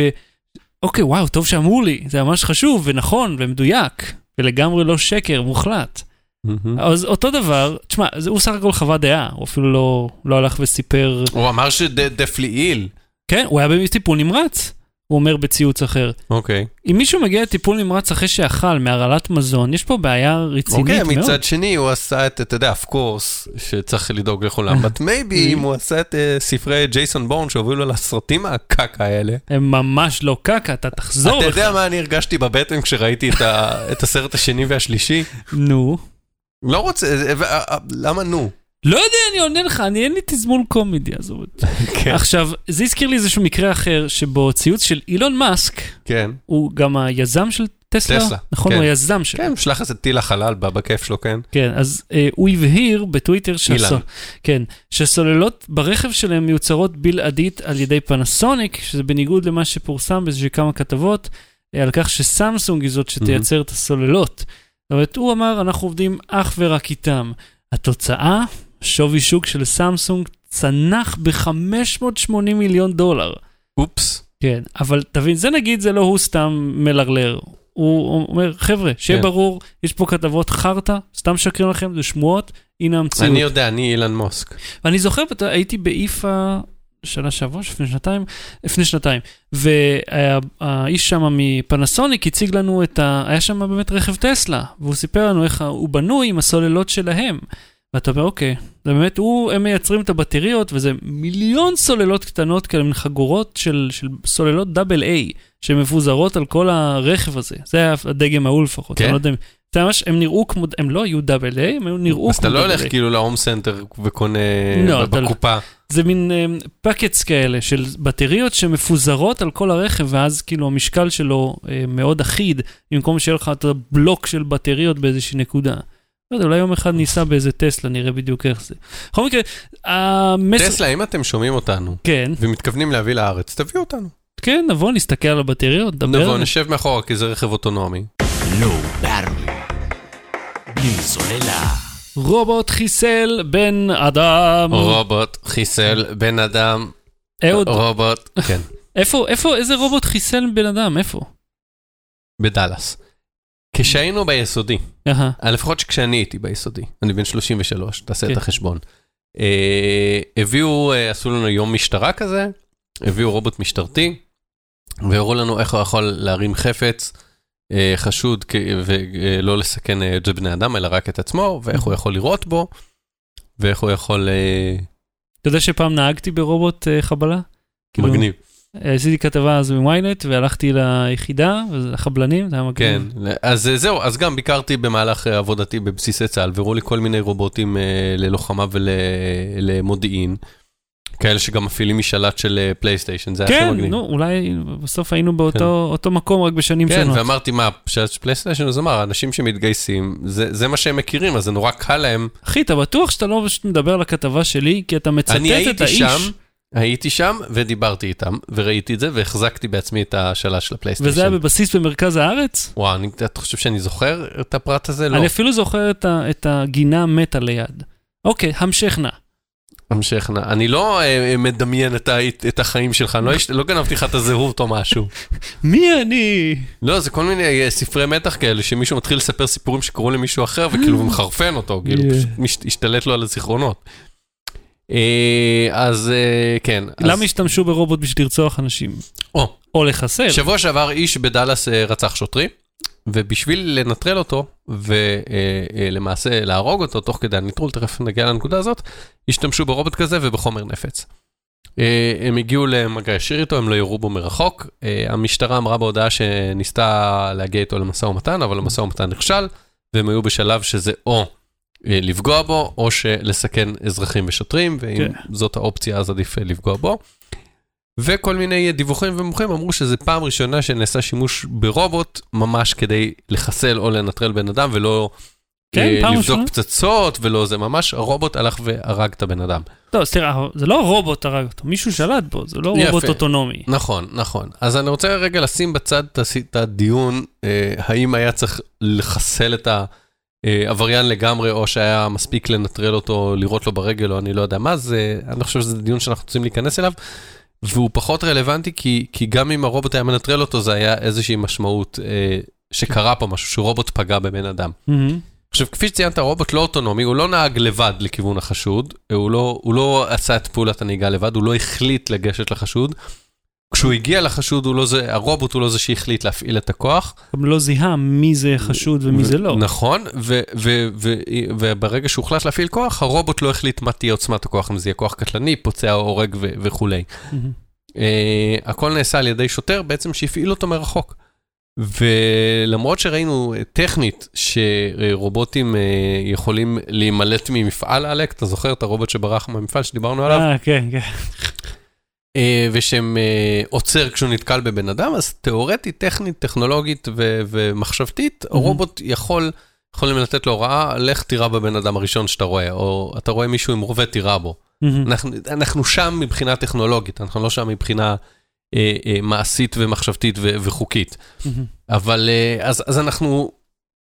אוקיי, וואו, טוב שאמרו לי, זה ממש חשוב ונכון ומדויק, ולגמרי לא שקר מוחלט. אז אותו דבר, תשמע, זה- הוא סך הכל חוות דעה, הוא אפילו לא, לא הלך וסיפר, הוא אמר שדפלי איל. כן, הוא היה בטיפול נמרץ, הוא אומר בציוץ אחר. אוקיי. אם מישהו מגיע לטיפול נמרץ אחרי שאכל מהרעלת מזון, יש פה בעיה רצינית אוקיי, מאוד. מצד שני הוא עשה את, אתה יודע, of course, שצריך לדאוג לכולם, but maybe <laughs> אם הוא עשה את אה, ספרי ג'ייסון בורן שהובילו לסרטים הקקה האלה. הם ממש לא קקה, אתה תחזור אתה. יודע מה אני הרגשתי בבטן כשראיתי את ה- את הסרט השני והשלישי? נו. לא רוצה, אה, אה, אה, למה נו? לא יודע, אני עונה לך, אני אין לי תזמון קומדי, עזוב אותי. <laughs> כן. עכשיו, זה הזכיר לי איזשהו מקרה אחר, שבו ציוץ של אילון מאסק, כן. הוא גם היזם של טסלה, טסלה, נכון? כן. הוא היזם שלו. כן, שלח איזה טיל לחלל בכיף שלו, כן? כן, אז אה, הוא הבהיר בטוויטר שהסול-. כן, שהסוללות ברכב שלהם מיוצרות בלעדית על ידי פנסוניק, שזה בניגוד למה שפורסם באיזושהי כמה כתבות, על כך שסמסונג היא זאת שתייצר את הסוללות. זאת אומרת, הוא אמר, אנחנו עובדים אך ורק איתם. התוצאה, שווי שוק של סמסונג צנח ב-580 מיליון דולר. אופס. כן, אבל תבין, זה נגיד, זה לא הוא סתם מלרלר. הוא אומר, חבר'ה, שיהיה כן. ברור, יש פה כתבות חרטא, סתם משקרים לכם, זה שמועות, הנה המציאות. אני יודע, אני אילן מוסק. ואני זוכר, הייתי באיפה שנה שעברה, לפני שנתיים, לפני שנתיים, והאיש שם מפנסוניק הציג לנו את ה... היה שם באמת רכב טסלה, והוא סיפר לנו איך הוא בנוי עם הסוללות שלהם. ואתה אומר, אוקיי, זה באמת, הוא, הם מייצרים את הבטריות, וזה מיליון סוללות קטנות כאלה, מין חגורות של, של סוללות דאבל איי, שמפוזרות על כל הרכב הזה. זה היה הדגם ההוא לפחות, כן? אני לא יודע, זה ממש, הם נראו כמו, הם לא היו double A, הם נראו אז כמו אתה לא double הולך A. כאילו להום סנטר וקונה לא, אתה לא. בקופה. זה מין packs כאלה של בטריות שמפוזרות על כל הרכב, ואז כאילו המשקל שלו אה, מאוד אחיד, במקום שיהיה לך את הבלוק של בטריות באיזושהי נקודה. לא יודע, אולי יום אחד ניסע באיזה טסלה, נראה בדיוק איך זה. בכל מקרה, המסר... טסלה, אם אתם שומעים אותנו כן, ומתכוונים להביא לארץ, תביאו אותנו. כן, נבוא, נסתכל על הבטריות, נדבר. נבוא. נשב מאחורה כי זה רכב אוטונומי. Battery. בלי סוללה. רובוט חיסל בן אדם. רובוט חיסל בן אדם. אהוד, רובוט, כן, <laughs> איפה, איפה, איזה רובוט חיסל בן אדם? איפה? בדאלאס. כשהיינו ביסודי, אה, לפחות כשאני הייתי ביסודי, אני בן 33, תעשה כן. את החשבון. אה, הביאו, אה, עשו לנו יום משטרה כזה, הביאו רובוט משטרתי, והראו לנו איך הוא יכול להרים חפץ חשוד כ- ולא לסכן אה, את בני אדם, אלא רק את עצמו, ואיך הוא יכול לירות בו, ואיך הוא יכול... אה, אתה יודע שפעם נהגתי ברובוט אה, חבלה? כאילו, מגניב. עשיתי כתבה אז בוויינט והלכתי ליחידה, לחבלנים, זה היה מגניב. כן, אז אה, זהו, אז גם ביקרתי במהלך אה, עבודתי בבסיסי צה"ל, והראו לי כל מיני רובוטים אה, ללוחמה ולמודיעין. כאלה שגם מפעילים משלט של אה, פלייסטיישן, זה היה הכי כן, מגניב. נו, אולי בסוף היינו באותו אותו מקום, רק בשנים כן, שונות. ואמרתי, מה, פלייסטיישן? אז אמר, אנשים שמתגייסים, זה זה מה שהם מכירים, אז זה נורא קל להם. אחי, אתה בטוח שאתה לא מדבר על הכתבה שלי, כי אתה מצטט אני את הייתי האיש. שם, הייתי שם ודיברתי איתם, וראיתי את זה, והחזקתי בעצמי את השלט של הפלייסטיישן. וזה היה בבסיס במרכז הארץ? וואו, אני- אתה חושב שאני זוכר את הפרט הזה? לא. אני אפילו זוכר את ה- את הגינה מתה ליד. אוקיי, המשך נא. המשך נא. אני לא אה, מדמיין את ה- את החיים שלך, אני לא לא גנבתי לך את הזהות או משהו. מי אני? לא, זה כל מיני אה, ספרי מתח כאלה, שמישהו מתחיל לספר סיפורים שקרו למישהו אחר, וכאילו הוא מחרפן אותו, כאילו. פשוט השתלט לו על הזיכרונות. אה, אז אה, כן. למה השתמשו ברובוט בשביל לרצוח אנשים? או, או לחסל? שבוע שעבר איש בדאלאס אה, רצח שוטרים, ובשביל לנטרל אותו, ולמעשה להרוג אותו תוך כדי הנטרול, תכף נגיע לנקודה הזאת, השתמשו ברובוט כזה ובחומר נפץ. אה, הם הגיעו למגע ישיר איתו, הם לא יורו בו מרחוק. אה, המשטרה אמרה בהודעה שניסתה להגיע איתו למשא ומתן, אבל המשא ומתן נכשל, והם היו בשלב שזה או אה, לפגוע בו, או שלסכן אזרחים ושוטרים, ואם כן. זאת האופציה אז עדיף אה, לפגוע בו. וכל מיני דיווחים ומומחים אמרו שזו פעם ראשונה שנעשה שימוש ברובוט ממש כדי לחסל או לנטרל בן אדם ולא כן, אה, לבדוק ראשונה. פצצות ולא זה ממש הרובוט הלך והרג את הבן אדם. לא, תראה, זה לא רובוט הרג אותו, מישהו שלט בו, זה לא יפה. רובוט אוטונומי. נכון, נכון. אז אני רוצה רגע לשים בצד את הדיון, אה, האם היה צריך לחסל את העבריין לגמרי, או שהיה מספיק לנטרל אותו, לירות לו ברגל, או אני לא יודע מה, זה, אני חושב שזה דיון שאנחנו רוצים להיכנס אליו, והוא פחות רלוונטי, כי, כי גם אם הרובוט היה מנטרל אותו, זה היה איזושהי משמעות אה, שקרה פה משהו, שרובוט פגע בבן אדם. מהמם. עכשיו, כפי שציינת, רובוט לא אוטונומי, הוא לא נהג לבד לכיוון החשוד, הוא לא, הוא לא עשה את פעולת הנהיגה לבד, הוא לא החליט לגשת לחשוד. כשהוא הגיע לחשוד, הוא לא זה, הרובוט הוא לא זה שהחליט להפעיל את הכוח. גם לא זיהה מי זה חשוד ומי זה לא. נכון, ו- ו- ו- וברגע שהוחלט להפעיל כוח, הרובוט לא החליט מה תהיה עוצמת הכוח, אם זה יהיה כוח קטלני, פוצע, הורג ו- וכולי. אה, הכל נעשה על ידי שוטר בעצם שהפעיל אותו מרחוק. ולמרות שראינו אה, טכנית שרובוטים אה, יכולים להימלט ממפעל עלק, אתה זוכר את הרובוט שברח מהמפעל שדיברנו עליו? אה, כן, כן. אה, ושהם אה, עוצר כשהוא נתקל בבן אדם, אז תיאורטית, טכנית, טכנולוגית ומחשבתית, מהמם. הרובוט יכול, יכולים לתת לו הוראה, לך תירה בבן אדם הראשון שאתה רואה, או אתה רואה מישהו עם רובה, תירה בו. מהמם. אנחנו, אנחנו שם מבחינה טכנולוגית, אנחנו לא שם מבחינה אה, אה, מעשית ומחשבתית ו- וחוקית. מהמם. אבל אה, אז, אז אנחנו,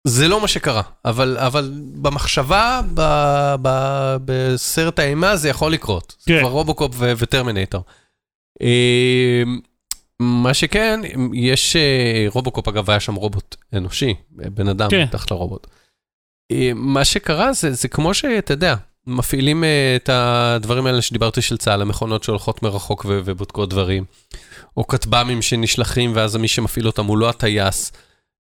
זה לא מה שקרה, אבל, אבל במחשבה, ב, ב, בסרט האימה זה יכול לקרות. כן. כבר רובוקופ וטרמינטור. אה, מה שכן, יש אה, רובוקופ, אגב, היה שם רובוט אנושי, בן אדם כן. מתחת לרובוט. אה, מה שקרה זה, זה כמו שאתה יודע, מפעילים אה, את הדברים האלה שדיברתי של צה"ל, המכונות שהולכות מרחוק ו- ובודקות דברים, או כטב"מים שנשלחים ואז מי שמפעיל אותם הוא לא הטייס,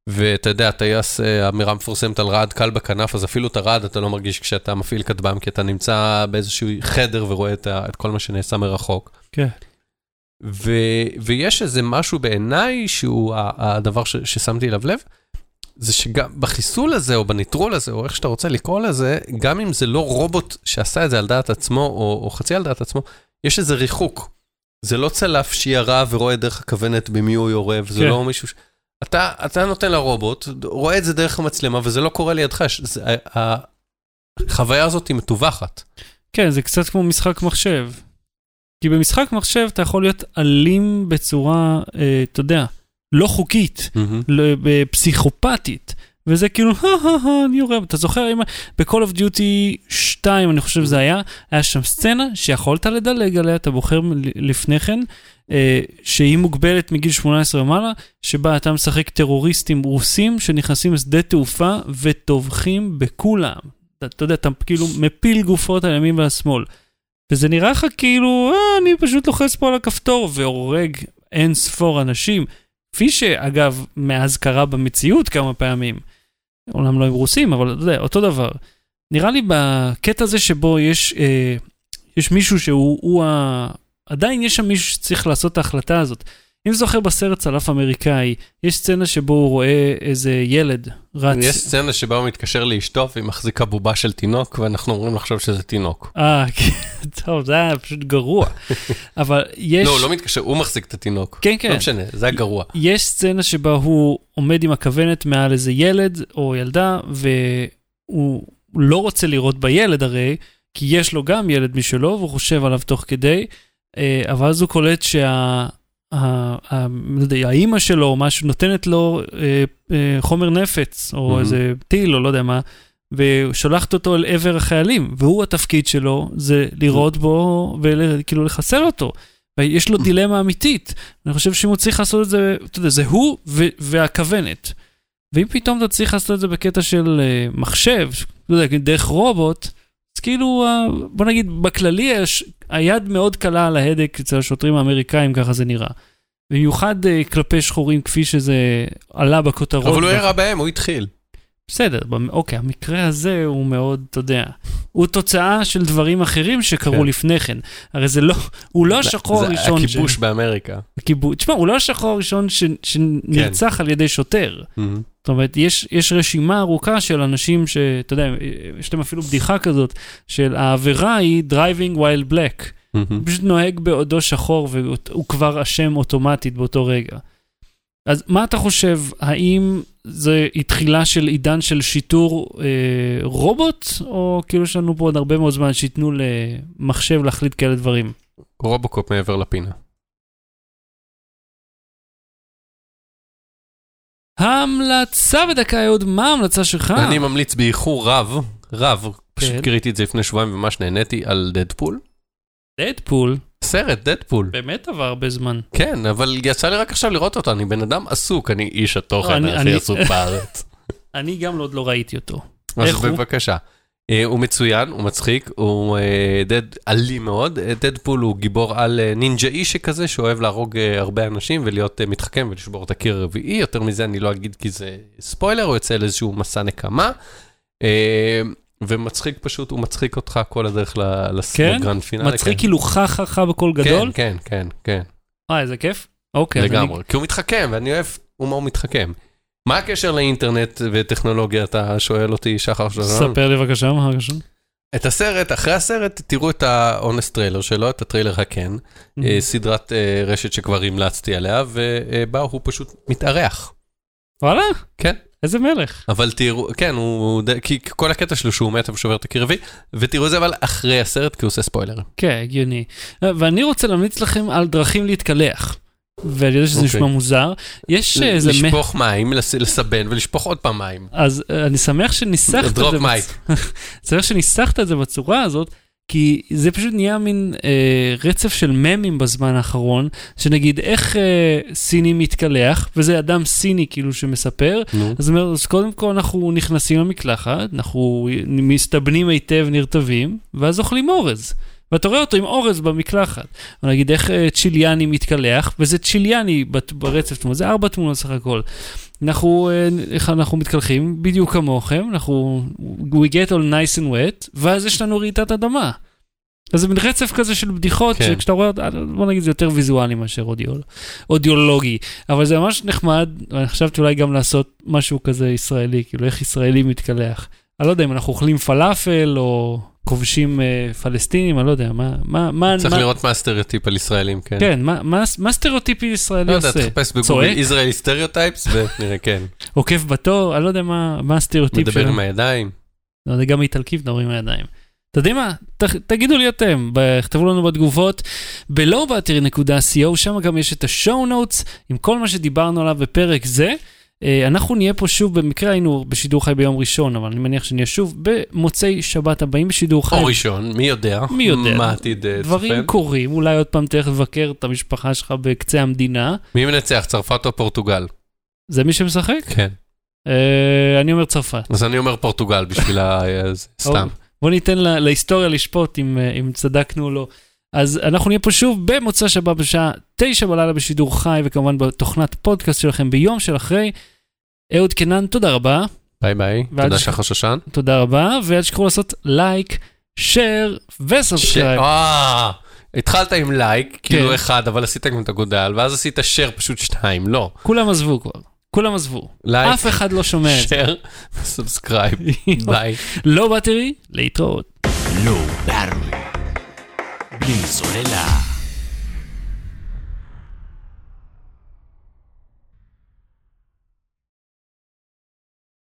ואתה יודע, הטייס, אה, האמירה מפורסמת על רעד קל בכנף, אז אפילו את הרעד אתה לא מרגיש כשאתה מפעיל כטב"ם, כי אתה נמצא באיזשהו חדר ורואה את, ה- את כל מה שנעשה מרחוק. כן. ו- ויש איזה משהו בעיניי שהוא הדבר ש- ששמתי אליו לב, זה שגם בחיסול הזה או בניטרול הזה, או איך שאתה רוצה לקרוא לזה, גם אם זה לא רובוט שעשה את זה על דעת עצמו, או, או חצי על דעת עצמו, יש איזה ריחוק. זה לא צלף שירה ורואה דרך הכוונת במי הוא יורה, וזה כן. לא מישהו ש... אתה, אתה נותן לרובוט, רואה את זה דרך המצלמה, וזה לא קורה לידך. ש- זה, החוויה הזאת היא מטווחת. כן, זה קצת כמו משחק מחשב. כי במשחק מחשב אתה יכול להיות אלים בצורה, אה, אתה יודע, לא חוקית, ב- פסיכופתית. וזה כאילו, אני יורה, אתה זוכר, אם ב-call of duty 2, אני חושב שזה היה, היה שם סצנה שיכולת לדלג עליה, אתה בוחר לפני כן, אה, שהיא מוגבלת מגיל 18 ומעלה, שבה אתה משחק טרוריסטים רוסים שנכנסים לשדה תעופה וטובחים בכולם. אתה, אתה יודע, אתה כאילו מפיל גופות על ימין ועל שמאל. וזה נראה לך כאילו, אה, אני פשוט לוחץ פה על הכפתור והורג אין ספור אנשים. כפי שאגב, מאז קרה במציאות כמה פעמים. אומנם לא עם רוסים, אבל אתה יודע, אותו דבר. נראה לי בקטע הזה שבו יש, אה, יש מישהו שהוא, הוא ה... עדיין יש שם מישהו שצריך לעשות את ההחלטה הזאת. אם זוכר בסרט צלף אמריקאי, יש סצנה שבו הוא רואה איזה ילד רץ. יש סצנה שבה הוא מתקשר לאשתו והיא מחזיקה בובה של תינוק, ואנחנו אומרים לחשוב שזה תינוק. אה, כן. <laughs> טוב, זה היה פשוט גרוע. <laughs> אבל יש... לא, הוא לא מתקשר, הוא מחזיק את התינוק. כן, כן. לא משנה, זה היה גרוע. יש סצנה שבה הוא עומד עם הכוונת מעל איזה ילד או ילדה, והוא לא רוצה לראות בילד הרי, כי יש לו גם ילד משלו, והוא חושב עליו תוך כדי, אה, אבל אז הוא קולט שה... לא האימא שלו או משהו נותנת לו אה, אה, חומר נפץ, או. איזה טיל, או לא יודע מה, ושולחת אותו אל עבר החיילים, והוא התפקיד שלו זה לראות בו וכאילו לחסל אותו. ויש לו <clears throat> דילמה אמיתית. אני חושב שאם הוא צריך לעשות את זה, אתה יודע, זה הוא והכוונת. ואם פתאום אתה צריך לעשות את זה בקטע של uh, מחשב, לא יודע, דרך רובוט, כאילו, uh, בוא נגיד, בכללי יש, היד מאוד קלה על ההדק אצל השוטרים האמריקאים, ככה זה נראה. במיוחד uh, כלפי שחורים, כפי שזה עלה בכותרות. אבל הוא ירה בהם, הוא התחיל. בסדר, אוקיי, המקרה הזה הוא מאוד, אתה יודע, הוא תוצאה של דברים אחרים שקרו כן. לפני כן. הרי זה לא, הוא לא זה- השחור זה הראשון הכיבוש באמריקה. הכיבוש. תשמע, הוא לא השחור הראשון ש... שנרצח כן. על ידי שוטר. מהמם. זאת אומרת, יש, יש רשימה ארוכה של אנשים שאתה יודע, יש להם אפילו בדיחה כזאת, של העבירה היא driving while black. מהמם. הוא פשוט נוהג בעודו שחור והוא כבר אשם אוטומטית באותו רגע. אז מה אתה חושב, האם זה תחילה של עידן של שיטור אה, רובוט, או כאילו יש לנו פה עוד הרבה מאוד זמן שייתנו למחשב להחליט כאלה דברים? רובוקופ מעבר לפינה. המלצה בדקה, אהוד, מה ההמלצה שלך? אני ממליץ באיחור רב, רב, פשוט כן. קראתי את זה לפני שבועיים וממש נהניתי על דדפול. דדפול, סרט, דדפול. באמת עבר הרבה זמן. כן, אבל יצא לי רק עכשיו לראות אותו, אני בן אדם עסוק, אני איש התוכן הכי עסוק <laughs> בארץ. אני גם עוד לא ראיתי אותו. אז? בבקשה. אה, הוא מצוין, הוא מצחיק, הוא אה, דד אלים מאוד. אה, דדפול הוא גיבור על אה, נינג'ה אישי כזה, שאוהב להרוג אה, הרבה אנשים ולהיות אה, מתחכם ולשבור את הקיר הרביעי. יותר מזה אני לא אגיד כי זה ספוילר, הוא יוצא לאיזשהו מסע נקמה. ומצחיק פשוט, הוא מצחיק אותך כל הדרך ל- לס- כן? ל grand finale. מצחיק כן. כאילו חה חה חה בקול גדול? כן, כן, כן, כן, אה, איזה כיף. אוקיי, אז אני- לגמרי. כי הוא מתחכם, ואני אוהב הומור מתחכם. מה הקשר לאינטרנט וטכנולוגיה, אתה שואל אותי, שחר שלום? ספר לי בבקשה, מה בבקשה. את הסרט, אחרי הסרט, תראו את ה honest trailer שלו, את הטריילר הכן, אה, סדרת אה, רשת שכבר המלצתי עליה, ובה הוא פשוט מתארח. וואלה? כן. איזה מלך. אבל תראו, כן, הוא, כי כל הקטע שלו שהוא מת ושובר את הקיר הרביעי, ותראו את זה אבל אחרי הסרט, כי הוא עושה ספוילר. כן, הגיוני. אה, ואני רוצה להמליץ לכם על דרכים להתקלח. ואני יודע שזה אוקיי. נשמע מוזר. יש איזה... מ- לשפוך מים, לס- לסבן ולשפוך עוד פעם מים. אז אה, אני שמח שניסחת את דרופ זה. מייק. בצ- <laughs> שמח שניסחת את זה בצורה הזאת, כי זה פשוט נהיה מין אה, רצף של ממים בזמן האחרון, שנגיד איך אה, סיני מתקלח, וזה אדם סיני כאילו שמספר, נו. אז, אומר, אז קודם כל אנחנו נכנסים למקלחת, אנחנו מסתבנים היטב, נרטבים, ואז אוכלים אורז. ואתה רואה אותו עם אורז במקלחת. נגיד איך אה, צ'יליאני מתקלח, וזה צ'יליאני ברצף תמונות, זה ארבע תמונות סך הכל. אנחנו, אה, איך אנחנו מתקלחים בדיוק כמוכם, אנחנו, we get all nice and wet, ואז יש לנו רעידת אדמה. אז זה מין רצף כזה של בדיחות, כן. שכשאתה רואה, אה, בוא נגיד זה יותר ויזואלי מאשר אודיול, אודיולוגי, אבל זה ממש נחמד, ואני חשבתי אולי גם לעשות משהו כזה ישראלי, כאילו איך ישראלי מתקלח. אני לא יודע אם אנחנו אוכלים פלאפל או כובשים אה, פלסטינים, אני לא יודע, מה, מה, מה, צריך מה, לראות מה הסטריאוטיפ על ישראלים, כן. כן, מה, מה, מה סטריאוטיפי ישראלי לא יודע, עושה? תחפש בגוגל? Israeli stereotypes, ונראה, כן. <laughs> עוקף בתור, אני לא יודע מה, מה הסטריאוטיפ מדבר שלו. עם הידיים. לא, זה גם איטלקים מדברים עם הידיים. אתה יודעים מה? ת, תגידו לי אתם, ב- כתבו לנו בתגובות, בלואו-באטרי.co, שם גם יש את השואו נוטס עם כל מה שדיברנו עליו בפרק זה. אה, אנחנו נהיה פה שוב, במקרה היינו בשידור חי ביום ראשון, אבל אני מניח שנהיה שוב במוצאי שבת הבאים בשידור חי. או ראשון, מי יודע? מי יודע? מה עתיד אה, דברים צופן? קורים, אולי עוד פעם תלך לבקר את המשפחה שלך בקצה המדינה. מי מנצח, צרפת או פורטוגל? זה מי שמשחק? כן. אה, אני אומר צרפת. אז אני אומר פורטוגל בשביל ה... <laughs> סתם. בוא ניתן לה, להיסטוריה לשפוט אם, אם צדקנו או לא. אז אנחנו נהיה פה שוב במוצא שבת בשעה תשע בלילה בשידור חי, וכמובן בתוכנת פודקאסט שלכם ביום של אחרי. אהוד קנן, תודה רבה. ביי ביי. תודה ש- שחר שושן. תודה רבה, ואל תשכחו לעשות like, share ו subscribe. אה, התחלת עם like, כאילו כן. אחד, אבל עשית גם את הגודל, ואז עשית share פשוט שתיים, לא. כולם עזבו כבר, כולם עזבו. לייק, אף אחד לא שומע את זה. share <laughs> וסאבסקרייב. ביי. לא באטרי, להתראות. Low Battery. Pinzonela.